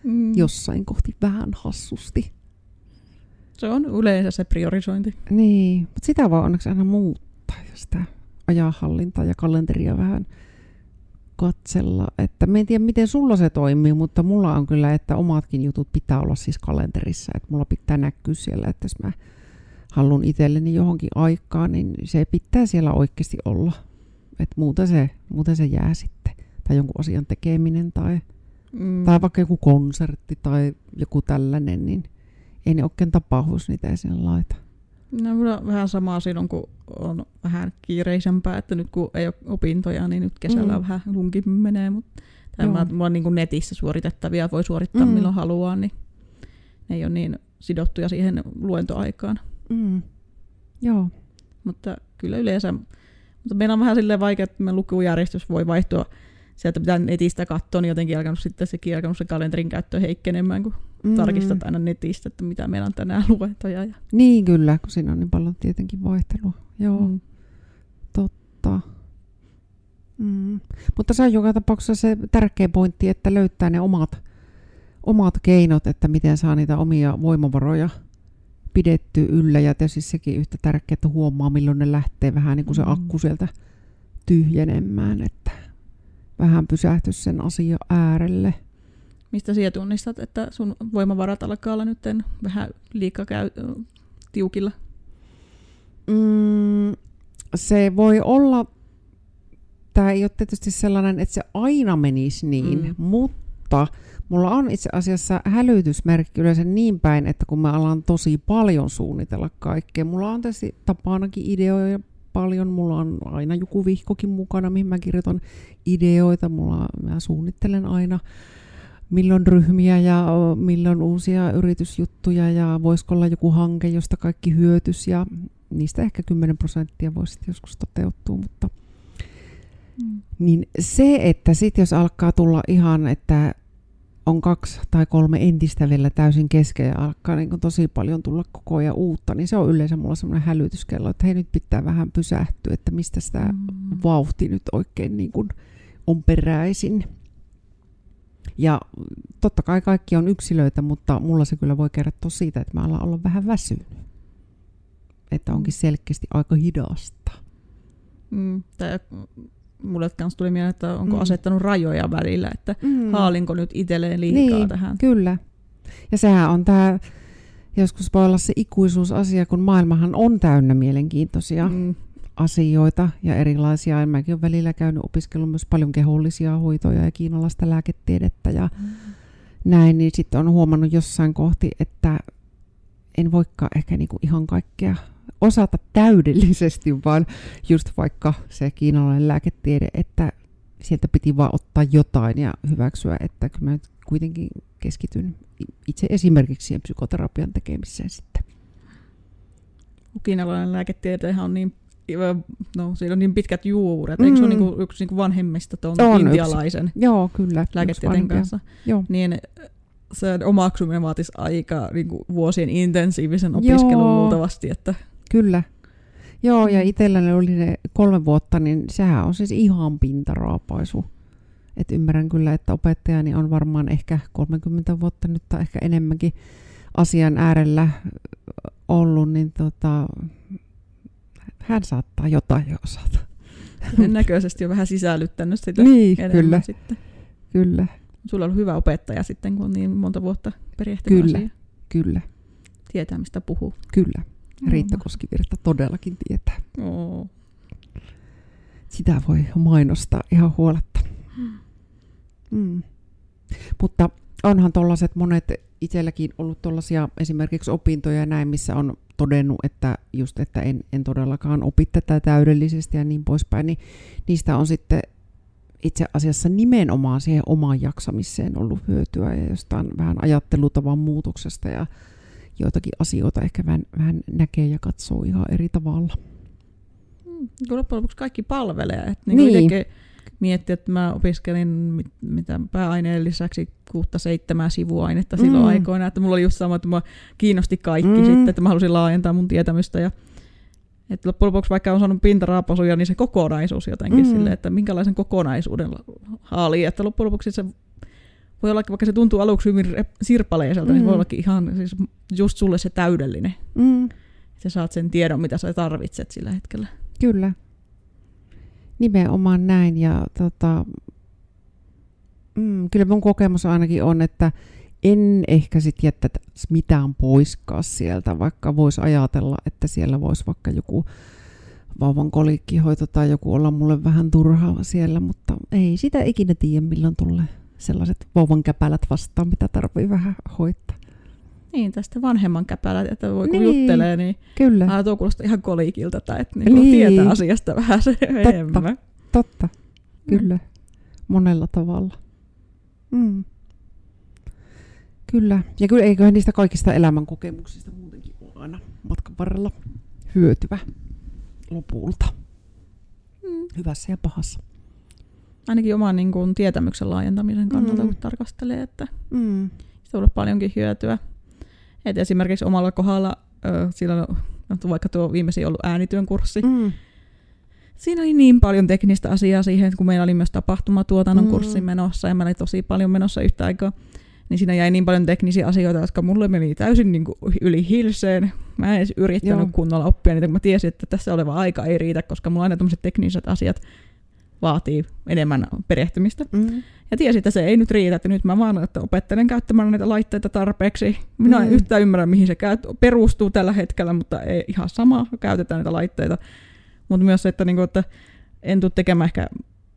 Speaker 1: mm. jossain kohti vähän hassusti.
Speaker 2: Se on yleensä se priorisointi.
Speaker 1: Niin, mutta sitä voi onneksi aina muuttaa, jos sitä ajanhallintaa ja kalenteria vähän katsella. Että mä en tiedä, miten sulla se toimii, mutta mulla on kyllä, että omatkin jutut pitää olla siis kalenterissa. Että mulla pitää näkyä siellä, että jos mä haluan itselleni johonkin aikaan, niin se pitää siellä oikeasti olla. Että muuten se, muuten se jää sitten. Tai jonkun asian tekeminen tai, mm. tai vaikka joku konsertti tai joku tällainen, niin ei ne oikein tapahdu, niitä ei sinne laita.
Speaker 2: No, mulla on vähän samaa silloin, kun on vähän kiireisempää, että nyt kun ei ole opintoja, niin nyt kesällä mm. vähän lunkin menee, mutta tämä mulla on niin kuin netissä suoritettavia, voi suorittaa mm. milloin haluaa, niin ne ei ole niin sidottuja siihen luentoaikaan.
Speaker 1: Mm. Joo.
Speaker 2: Mutta kyllä yleensä, mutta meillä on vähän silleen vaikea, että meidän lukujärjestys voi vaihtua sieltä pitää netistä katsoa, niin jotenkin alkanut sitten sekin alkanut se kalenterin käyttö heikkenemään, kun mm. tarkistat aina netistä, että mitä meillä on tänään luentoja. Ja...
Speaker 1: Niin kyllä, kun siinä on niin paljon tietenkin vaihtelua. Joo, mm. totta. Mm. Mutta se on joka tapauksessa se tärkeä pointti, että löytää ne omat, omat keinot, että miten saa niitä omia voimavaroja pidetty yllä. Ja tietysti sekin yhtä tärkeää, että huomaa, milloin ne lähtee vähän niin kuin se mm. akku sieltä tyhjenemään, että vähän pysähty sen asian äärelle.
Speaker 2: Mistä sinä tunnistat, että sun voimavarat alkaa olla nyt vähän liikaa käy, tiukilla?
Speaker 1: Mm, se voi olla, tämä ei ole tietysti sellainen, että se aina menisi niin, mm. mutta mulla on itse asiassa hälytysmerkki yleensä niin päin, että kun mä alan tosi paljon suunnitella kaikkea, mulla on tietysti tapanakin ideoja paljon. Mulla on aina joku vihkokin mukana, mihin mä kirjoitan ideoita. Mulla, mä suunnittelen aina milloin ryhmiä ja milloin uusia yritysjuttuja ja voisiko olla joku hanke, josta kaikki hyötys ja niistä ehkä 10 prosenttia voisi joskus toteutua, mutta mm. niin se, että sitten jos alkaa tulla ihan, että on kaksi tai kolme entistä vielä täysin kesken ja alkaa niin tosi paljon tulla koko ajan uutta, niin se on yleensä mulla semmoinen hälytyskello, että hei nyt pitää vähän pysähtyä, että mistä sitä mm. vauhti nyt oikein niin kuin on peräisin. Ja totta kai kaikki on yksilöitä, mutta mulla se kyllä voi kertoa siitä, että mä alan olla vähän väsynyt. Että onkin selkeästi aika hidasta.
Speaker 2: Mm, tai mulle kanssa tuli mieleen, että onko
Speaker 1: Mm.
Speaker 2: asettanut rajoja välillä, että
Speaker 1: Mm.
Speaker 2: haalinko nyt itselleen liikaa
Speaker 1: Niin,
Speaker 2: tähän.
Speaker 1: Kyllä. Ja sehän on tämä, joskus voi olla se ikuisuusasia, kun maailmahan on täynnä mielenkiintoisia mm.
Speaker 2: Mm,
Speaker 1: asioita ja erilaisia. Mäkin olen välillä käynyt opiskellut myös paljon kehollisia hoitoja ja kiinalaista lääketiedettä ja näin, niin sitten on huomannut jossain kohti, että en voikaan ehkä niinku ihan kaikkea osata täydellisesti, vaan just vaikka se kiinalainen lääketiede, että sieltä piti vaan ottaa jotain ja hyväksyä, että kyllä mä nyt kuitenkin keskityn itse esimerkiksi siihen psykoterapian tekemiseen sitten.
Speaker 2: kiinalainen lääketietehän on niin, no, siinä on niin pitkät juuret. Eikö se ole
Speaker 1: Mm.
Speaker 2: niinku yksi niinku vanhemmista tuon
Speaker 1: On yksi.
Speaker 2: intialaisen
Speaker 1: Joo, kyllä. yksi
Speaker 2: lääketieteen kanssa?
Speaker 1: Joo.
Speaker 2: Niin sen omaksuminen vaatisi aika niinku, vuosien intensiivisen opiskelun
Speaker 1: Joo.
Speaker 2: luultavasti, että
Speaker 1: Kyllä. Joo, ja
Speaker 2: Mm.
Speaker 1: itselläni oli ne kolme vuotta, niin sehän on siis ihan pintaraapaisu. Et ymmärrän kyllä, että opettajani on varmaan ehkä 30 vuotta nyt tai ehkä enemmänkin asian äärellä ollut, niin tota, hän saattaa jotain jo osata.
Speaker 2: näköisesti on vähän sisällyttänyt sitä
Speaker 1: Niin, kyllä,
Speaker 2: sitten.
Speaker 1: kyllä,
Speaker 2: Sulla on ollut hyvä opettaja sitten, kun on niin monta vuotta perehtynyt
Speaker 1: Kyllä.
Speaker 2: asiaan.
Speaker 1: kyllä,
Speaker 2: Tietää, mistä puhuu.
Speaker 1: kyllä.
Speaker 2: Mm.
Speaker 1: Riitta Koskivirta todellakin tietää.
Speaker 2: Oo.
Speaker 1: Sitä voi mainostaa ihan huoletta. Mm. Mutta onhan tuollaiset monet itselläkin ollut tuollaisia esimerkiksi opintoja ja näin, missä on todennut, että just, että en, en todellakaan opi tätä täydellisesti ja niin poispäin, niin niistä on sitten itse asiassa nimenomaan siihen omaan jaksamiseen ollut hyötyä ja jostain vähän ajattelutavan muutoksesta ja joitakin asioita ehkä vähän, vähän näkee ja katsoo ihan eri tavalla.
Speaker 2: Mm, loppujen lopuksi kaikki palvelee. Että niin
Speaker 1: Niin.
Speaker 2: niin. miettii, että mä opiskelin mit, mitä pääaineen lisäksi kuutta seitsemää sivuainetta silloin
Speaker 1: Mm.
Speaker 2: aikoina. Että mulla oli just sama, että mä kiinnosti kaikki
Speaker 1: Mm.
Speaker 2: sitten, että mä halusin laajentaa mun tietämystä. Ja, että loppujen lopuksi vaikka on saanut pintaraapasuja, niin se kokonaisuus jotenkin
Speaker 1: Mm.
Speaker 2: mm. silleen, että minkälaisen kokonaisuuden haalii. Että loppujen lopuksi se voi olla, vaikka se tuntuu aluksi hyvin rep- sirpaleiselta, mm. niin voi
Speaker 1: Mm.
Speaker 2: ollakin ihan siis just sulle se täydellinen.
Speaker 1: Mm.
Speaker 2: Sä saat sen tiedon, mitä sä tarvitset sillä hetkellä.
Speaker 1: Kyllä. Nimenomaan näin. Ja tota, mm, kyllä mun kokemus ainakin on, että en ehkä sit jättäisi mitään poiskaan sieltä, vaikka voisi ajatella, että siellä voisi vaikka joku vauvan kolikkihoito tai joku olla mulle vähän turhaa siellä, mutta ei sitä ikinä tiedä, milloin tulee sellaiset vauvan käpälät vastaan, mitä tarvii vähän hoitaa.
Speaker 2: Niin, tästä vanhemman käpälä, että voi kun
Speaker 1: Niin.
Speaker 2: juttelee, niin
Speaker 1: Kyllä,
Speaker 2: ah, tuo kuulostaa ihan kolikilta, tai että niin
Speaker 1: Niin.
Speaker 2: tietää asiasta vähän se enemmän.
Speaker 1: totta. Kyllä, monella tavalla. Mm. Kyllä, ja kyllä eiköhän niistä kaikista elämänkokemuksista muutenkin ole aina matkan varrella hyötyvä lopulta.
Speaker 2: Mm.
Speaker 1: Hyvässä ja pahassa.
Speaker 2: Ainakin oman niin kuin, tietämyksen laajentamisen kannalta,
Speaker 1: Mm.
Speaker 2: kun tarkastelee, että
Speaker 1: Mm.
Speaker 2: se on ollut paljonkin hyötyä. Et esimerkiksi omalla kohdalla, ö, silloin no, vaikka tuo viimeisin ollut äänityön kurssi,
Speaker 1: Mm.
Speaker 2: siinä oli niin paljon teknistä asiaa siihen, kun meillä oli myös tapahtumatuotannon
Speaker 1: Mm.
Speaker 2: kurssi menossa, ja mä olin tosi paljon menossa yhtä aikaa, niin siinä jäi niin paljon teknisiä asioita, jotka mulle meni täysin niin kuin yli hilseen. Mä en edes yrittänyt
Speaker 1: Joo.
Speaker 2: Kunnolla oppia niitä, kun mä tiesin, että tässä oleva aika ei riitä, koska mulla aina tämmöiset tekniset asiat vaatii enemmän perehtymistä.
Speaker 1: Mm.
Speaker 2: Ja tiesin, että se ei nyt riitä, että nyt mä vaan että opettelen käyttämään näitä laitteita tarpeeksi. Minä en
Speaker 1: Mm.
Speaker 2: yhtään ymmärrä, mihin se käyt- perustuu tällä hetkellä, mutta ei ihan sama, käytetään näitä laitteita. Mutta myös se, että, niinku, että en tule tekemään ehkä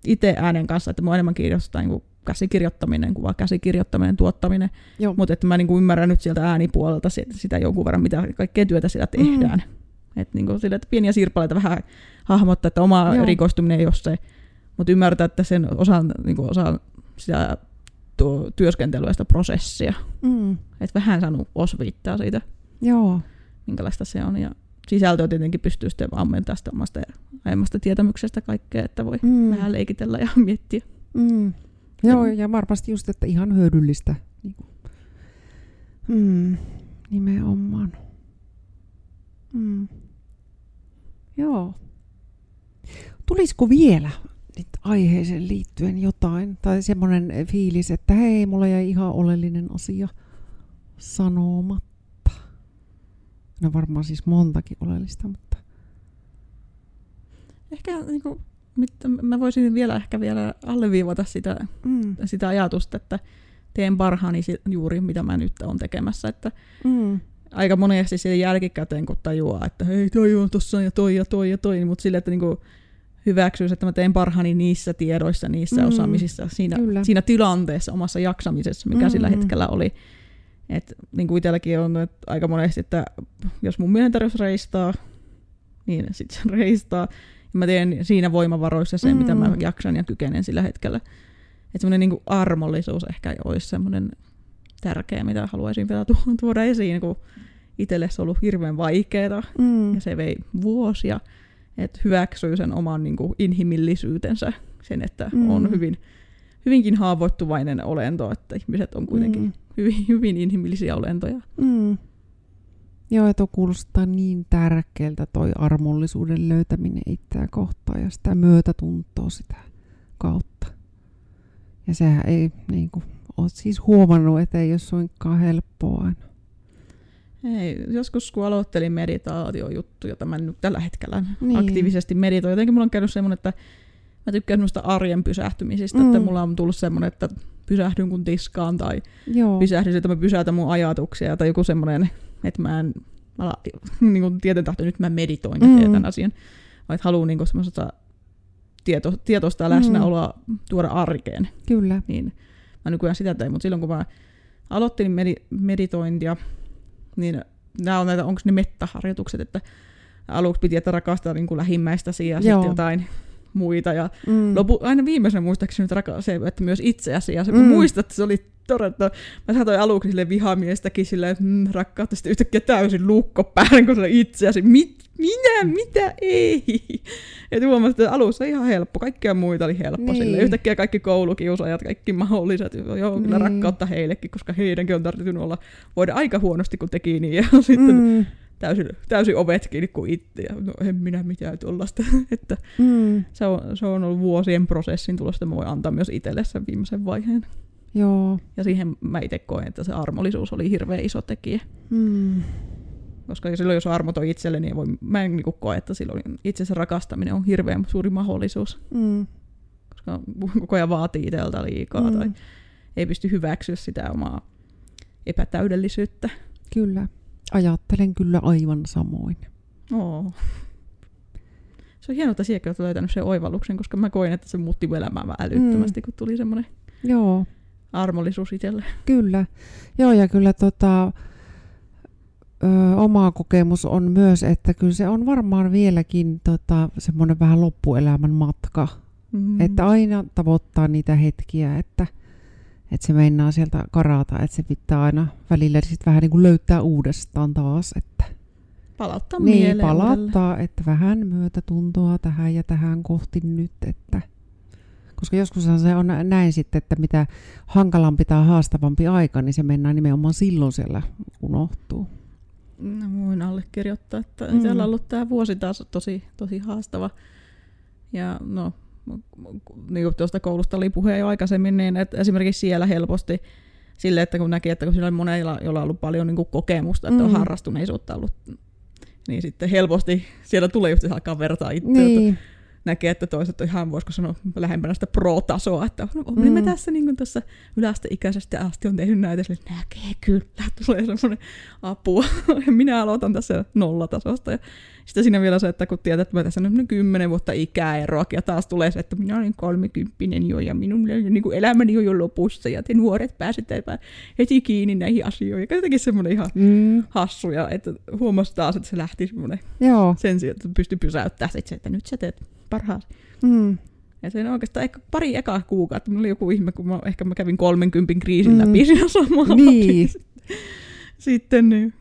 Speaker 2: itse äänen kanssa, että mua enemmän kiinnostaa niinku käsikirjoittaminen kuin vaan käsikirjoittaminen, tuottaminen. Mutta että mä niinku ymmärrän nyt sieltä äänipuolelta sitä, sitä jonkun verran, mitä kaikkea työtä sitä tehdään. Mm. Että niinku sille, että pieniä sirpaleita vähän hahmottaa, että oma
Speaker 1: Joo.
Speaker 2: Erikoistuminen ei ole se, mutta ymmärtää, että sen osan, niinku osa sitä tuo työskentelyä, sitä prosessia.
Speaker 1: Mm.
Speaker 2: Että vähän saanut osviittaa siitä,
Speaker 1: Joo.
Speaker 2: minkälaista se on. Ja sisältöä tietenkin pystyy sitten ammentamaan sitä omasta aiemmasta tietämyksestä kaikkea, että voi
Speaker 1: Mm.
Speaker 2: vähän leikitellä ja miettiä.
Speaker 1: Mm. Joo, ja varmasti just, että ihan hyödyllistä. Niin kuin. Mm. Nimenomaan. Mm. Joo. Tulisiko vielä nyt aiheeseen liittyen jotain? Tai semmoinen fiilis, että hei, mulla jäi ihan oleellinen asia sanomatta. No varmaan siis montakin oleellista, mutta
Speaker 2: ehkä niin kuin, mä voisin vielä ehkä vielä alleviivata sitä, mm. sitä ajatusta, että teen parhaani juuri mitä mä nyt olen tekemässä. Että mm. Aika monesti sille jälkikäteen, kun tajuaa, että hei toi on tossa ja toi ja toi ja toi, mutta sille, että niinku hyväksyisi, että mä teen parhaani niissä tiedoissa, niissä mm. osaamisissa, siinä, siinä tilanteessa, omassa jaksamisessa, mikä mm. sillä hetkellä oli. Et, niin kuin itselläkin on että aika monesti, että jos mun mielenterveys reistaa, niin sitten se reistaa. Ja mä teen siinä voimavaroissa sen, mm. mitä mä mm. jaksan ja kykenen sillä hetkellä. Että semmoinen niin armollisuus ehkä olisi semmoinen tärkeä, mitä haluaisin vielä tuoda esiin, kun itselle se on ollut hirveän vaikeaa mm. ja se vei vuosia, että hyväksyy sen oman niin kuin, inhimillisyytensä, sen, että mm. on hyvin, hyvinkin haavoittuvainen olento, että ihmiset on kuitenkin mm. hyvin, hyvin inhimillisiä olentoja.
Speaker 1: Mm. Joo, että kuulostaa niin tärkeältä toi armollisuuden löytäminen itseä kohtaan ja sitä myötätuntoa sitä kautta. Ja sehän ei niin kuin, ole siis huomannut, että ei ole suinkaan helppoa aina.
Speaker 2: Ei, joskus kun aloittelin meditaatiojuttu, jota mä nyt tällä hetkellä niin. aktiivisesti meditoin, jotenkin mulla on käynyt semmoinen, että mä tykkään semmoista arjen pysähtymisistä, mm. että mulla on tullut semmoinen, että pysähdyn kun tiskaan tai Joo. pysähdyn, että mä pysäytän mun ajatuksia tai joku semmoinen, että mä en, mä, niin kuin tieten tahto, nyt mä meditoin ja mm. teen asian, vaan haluan niin semmoista tieto, tietoista läsnäoloa mm. tuoda arkeen.
Speaker 1: Kyllä.
Speaker 2: Niin mä nykyään sitä tein, mutta silloin kun mä aloittelin medi- meditointia, niin nämä on näitä, onko ne mettaharjoitukset, että aluksi piti, että rakastaa niin kuin lähimmäistäsi ja sitten jotain muita. Ja mm. lopu, aina viimeisen muistaakseni nyt raka- se, että myös itseäsi. Ja se, mm. muistat, että se oli todella, mä saatoin aluksi sille vihamiestäkin sille, että mm, rakkautta sitten yhtäkkiä täysin lukko päälle, kun se itseäsi. Mit, minä, mitä, ei. Ja huomasin, että alussa ihan helppo, kaikkia muita oli helppo niin. sille. Yhtäkkiä kaikki koulukiusajat, kaikki mahdolliset, joo, kyllä niin. rakkautta heillekin, koska heidänkin on tarvittu olla, voida aika huonosti, kun teki niin. Ja sitten mm. täysin, täysin ovet kiinni kuin itse. Ja no en minä mitään tuollaista. että mm. se, on, se on ollut vuosien prosessin tulosta, mä voin antaa myös itselle sen viimeisen vaiheen.
Speaker 1: Joo.
Speaker 2: Ja siihen mä itse koen, että se armollisuus oli hirveän iso tekijä. Mm. Koska silloin jos armoton itselle, niin voi, mä en niin koe, että silloin itsensä rakastaminen on hirveän suuri mahdollisuus. Mm. Koska koko ajan vaatii itseltä liikaa mm. tai ei pysty hyväksyä sitä omaa epätäydellisyyttä.
Speaker 1: Kyllä. Ajattelen kyllä aivan samoin.
Speaker 2: Oo. Se on hienoa, että sinäkin olet löytänyt sen oivalluksen, koska mä koin, että se muutti elämää vähän älyttömästi, mm. kun tuli semmoinen
Speaker 1: Joo.
Speaker 2: armollisuus itselle.
Speaker 1: Kyllä. Joo, ja kyllä tota, ö, oma kokemus on myös, että kyllä se on varmaan vieläkin tota, semmoinen vähän loppuelämän matka. Mm. Että aina tavoittaa niitä hetkiä, että, että se meinaa sieltä karata, että se pitää aina välillä sit vähän niin kuin löytää uudestaan taas. Että,
Speaker 2: palauttaa
Speaker 1: niin, mieleen palauttaa, että vähän myötätuntoa tähän ja tähän kohti nyt, että koska joskus se on näin sitten, että mitä hankalampi tai haastavampi aika, niin se mennään nimenomaan silloin siellä unohtuu.
Speaker 2: No, voin allekirjoittaa, että mm. siellä on ollut tämä vuosi taas tosi, tosi haastava. Ja no, niin kuin tuosta koulusta oli puhe jo aikaisemmin, niin että esimerkiksi siellä helposti sille, että kun näki, että kun siellä on monella, jolla on ollut paljon niin kuin kokemusta, että mm. on harrastuneisuutta ollut, niin sitten helposti siellä tulee just alkaa vertaa itse. Niin näkee, että toiset on ihan, voisiko sanoa, lähempänä sitä pro-tasoa, että no, mm. me tässä niin kuin tuossa yläasteikäisesti asti on tehnyt näitä, sille näkee kyllä, tulee semmoinen apua. Minä aloitan tässä nollatasosta. Ja sitten siinä vielä se, että kun tiedät, että mä tässä nyt kymmenen vuotta ikäeroakin, ja taas tulee se, että minä olen kolmekymppinen jo, ja minun niin kuin elämäni on jo lopussa, ja te nuoret pääsette heti kiinni näihin asioihin. Ja jotenkin semmoinen ihan mm. hassuja, että huomasi taas, että se lähti semmoinen Joo. sen sijaan, että pystyi pysäyttämään se, että nyt sä teet parhaasi. Mm. Ja se on oikeastaan ehkä pari ekaa kuukautta. Mulla oli joku ihme, kun mä, ehkä mä kävin 30 kriisin mm. läpi ja samalla niin. Sitten niin.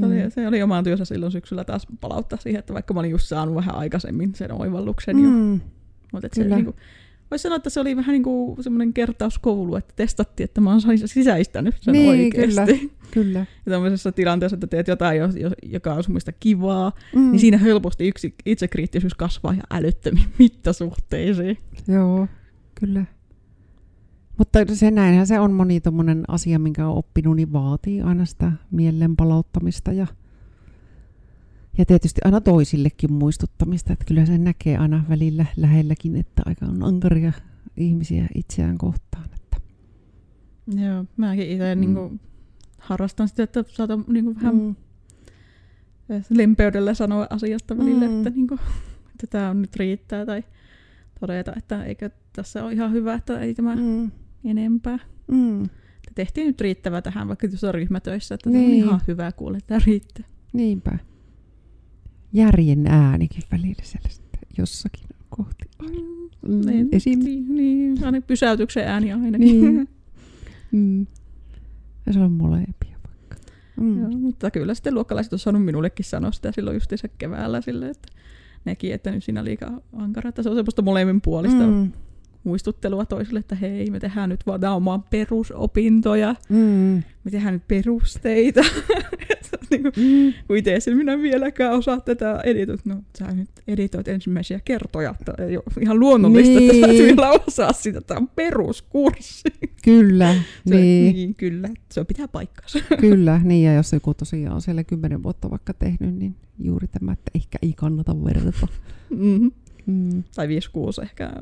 Speaker 2: Se, mm. oli, se oli omaan työssä silloin syksyllä taas palauttaa siihen, että vaikka mä olin just saanut vähän aikaisemmin sen oivalluksen mm. jo. Mutta se, niin kuin, Voisi sanoa, että se oli vähän niin kuin semmoinen kertauskoulu, että testattiin, että mä oon sisäistänyt sen niin, oikeasti.
Speaker 1: Kyllä, kyllä.
Speaker 2: Ja tämmöisessä tilanteessa, että teet jotain, joka on sun kivaa, mm. niin siinä helposti yksi itsekriittisyys kasvaa ja älyttömiin mittasuhteisiin.
Speaker 1: Joo, kyllä. Mutta se näinhän se on moni tommonen asia, minkä on oppinut, niin vaatii aina sitä mielen palauttamista ja, Ja tietysti aina toisillekin muistuttamista, että kyllä se näkee aina välillä lähelläkin, että aika on ankaria ihmisiä itseään kohtaan. Että.
Speaker 2: Joo, mäkin itse mm. niin harrastan sitä, että saatan niin vähän mm. lempeydellä sanoa asiasta välillä, mm. että, niin kuin, että tämä on nyt riittää, tai todeta, että eikö tässä ole ihan hyvä, että ei tämä mm. Enempää. Mm. Tehtiin nyt riittävää tähän, vaikka tuossa ryhmätöissä, että niin. on ihan hyvä kuulla, että riittää.
Speaker 1: Niinpä. Järjen äänikin välillä sellaista jossakin kohti.
Speaker 2: Mm, niin, Esim. Niin, niin, aina pysäytyksen ääni ainakin. Niin.
Speaker 1: mm. Ja se on molempia vaikka.
Speaker 2: Mm. Joo, mutta kyllä sitten luokkalaiset on saanut minullekin sanoa sitä silloin justiinsa keväällä sille, että nekin, että nyt siinä liikaa ankara, että se on semmoista molemmin puolista mm. Muistuttelua toisille, että hei, me tehdään nyt vaan omaa perusopintoja, mm. me tehdään nyt perusteita. niin kuin, mm. kun itse en minä vieläkään osaa tätä editoida. No, sä nyt editoit ensimmäisiä kertoja, että ei ole ihan luonnollista, niin. että sä niin. vielä osaa sitä. Tämä on peruskurssi.
Speaker 1: Kyllä,
Speaker 2: se, niin. niin. Kyllä, se on pitää paikkansa.
Speaker 1: Kyllä, niin ja jos joku tosiaan on siellä kymmenen vuotta vaikka tehnyt, niin juuri tämä, että ehkä ei kannata verrata.
Speaker 2: Mm-hmm. Mm. Tai 5-6 ehkä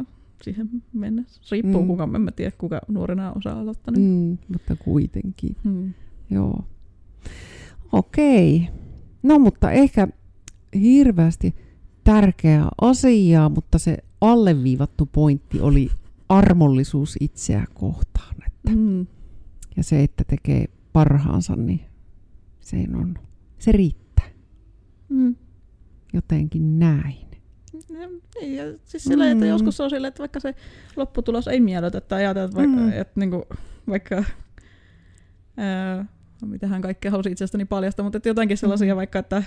Speaker 2: siihen mennä. Riippuu mm. kuka, en mä tiedä kuka nuorena osaa aloittaa.
Speaker 1: Mm, mutta kuitenkin. Mm. Joo. Okei. No mutta ehkä hirveästi tärkeä asia, mutta se alleviivattu pointti oli armollisuus itseä kohtaan. Että mm. Ja se, että tekee parhaansa, niin se, on, se riittää. Mm. Jotenkin näin.
Speaker 2: Niin, ja siis sillä, että mm. joskus on sillä, että vaikka se lopputulos ei miellytä, että ajatellaan, että vaikka, mm. että niin kuin, vaikka ää, hän kaikkea halusi itsestäni paljasta, mutta että jotenkin sellaisia mm. vaikka, että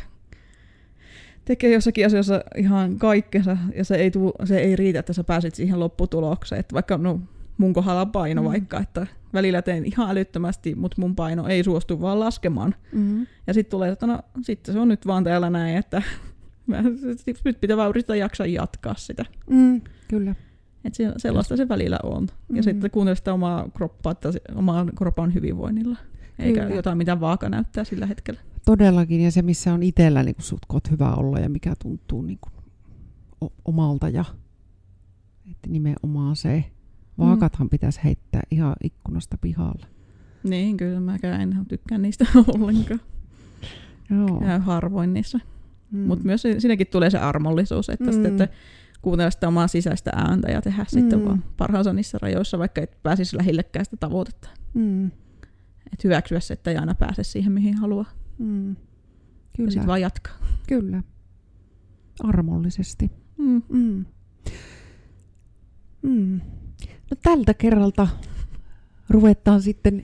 Speaker 2: tekee jossakin asiassa ihan kaikkensa ja se ei, tuu, se ei riitä, että sä pääsit siihen lopputulokseen. Että vaikka no, mun kohdalla paino mm. vaikka, että välillä teen ihan älyttömästi, mutta mun paino ei suostu vaan laskemaan. Mm. Ja sitten tulee, että no sitten se on nyt vaan täällä näin, että mä, nyt pitää vaan yrittää jaksaa jatkaa sitä.
Speaker 1: Mm, kyllä.
Speaker 2: Et se, sellaista se välillä on. Mm-hmm. Ja sitten kuuntele sitä omaa kroppaa, että omaa kropan hyvinvoinnilla eikä Kyllä. jotain, mitä vaaka näyttää sillä hetkellä.
Speaker 1: Todellakin, ja se missä on itsellä niin sutkot hyvä olla ja mikä tuntuu niin kuin omalta ja että nimenomaan se. Vaakathan mm. pitäisi heittää ihan ikkunasta pihalle.
Speaker 2: Niin, kyllä mäkään en tykkää niistä ollenkaan. Joo. Käy harvoin niissä. Mm. Mutta myös siinäkin tulee se armollisuus, että, mm. sitten, että kuuntella sitä omaa sisäistä ääntä ja tehdä mm. sitten vaan parhaansa niissä rajoissa, vaikka et pääsisi lähellekään sitä tavoitetta. Mm. Et hyväksyä se, että ei aina pääse siihen, mihin haluaa. Mm. Kyllä. Ja sitten vaan jatkaa.
Speaker 1: Kyllä. Armollisesti. Mm. Mm. Mm. No tältä kerralta ruvetaan sitten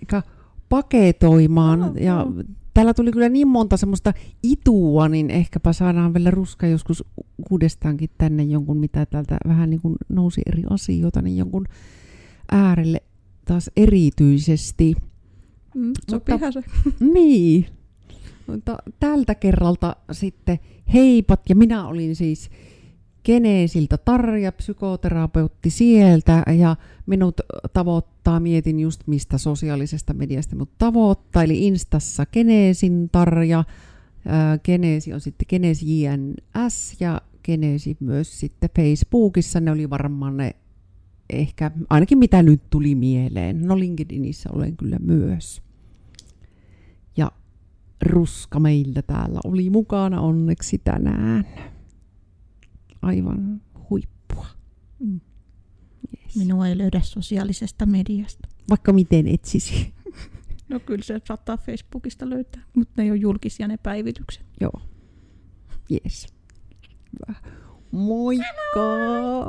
Speaker 1: paketoimaan. Oh, ja. Täällä tuli kyllä niin monta semmoista itua, niin ehkäpä saadaan vielä ruska joskus uudestaankin tänne jonkun, mitä täältä vähän niin kuin nousi eri asioita, niin jonkun äärelle taas erityisesti.
Speaker 2: Mm, Mutta, se.
Speaker 1: Niin. Mutta tältä kerralta sitten heipat, ja minä olin siis Geneesiltä Tarja, psykoterapeutti sieltä, ja minut tavoittaa, mietin just mistä sosiaalisesta mediasta minut tavoittaa, eli Instassa Geneesin Tarja, Geneesi on sitten Geneesi JNS, ja Geneesi myös sitten Facebookissa, ne oli varmaan ne ehkä, ainakin mitä nyt tuli mieleen. No LinkedInissä olen kyllä myös. Ja Ruska meillä täällä oli mukana onneksi tänään. Aivan huippua. Mm.
Speaker 2: Minua ei löydä sosiaalisesta mediasta.
Speaker 1: Vaikka miten etsisi.
Speaker 2: No kyllä se saattaa Facebookista löytää, mutta ne ei ole julkisia ne päivitykset.
Speaker 1: Joo. Yes. Moikka!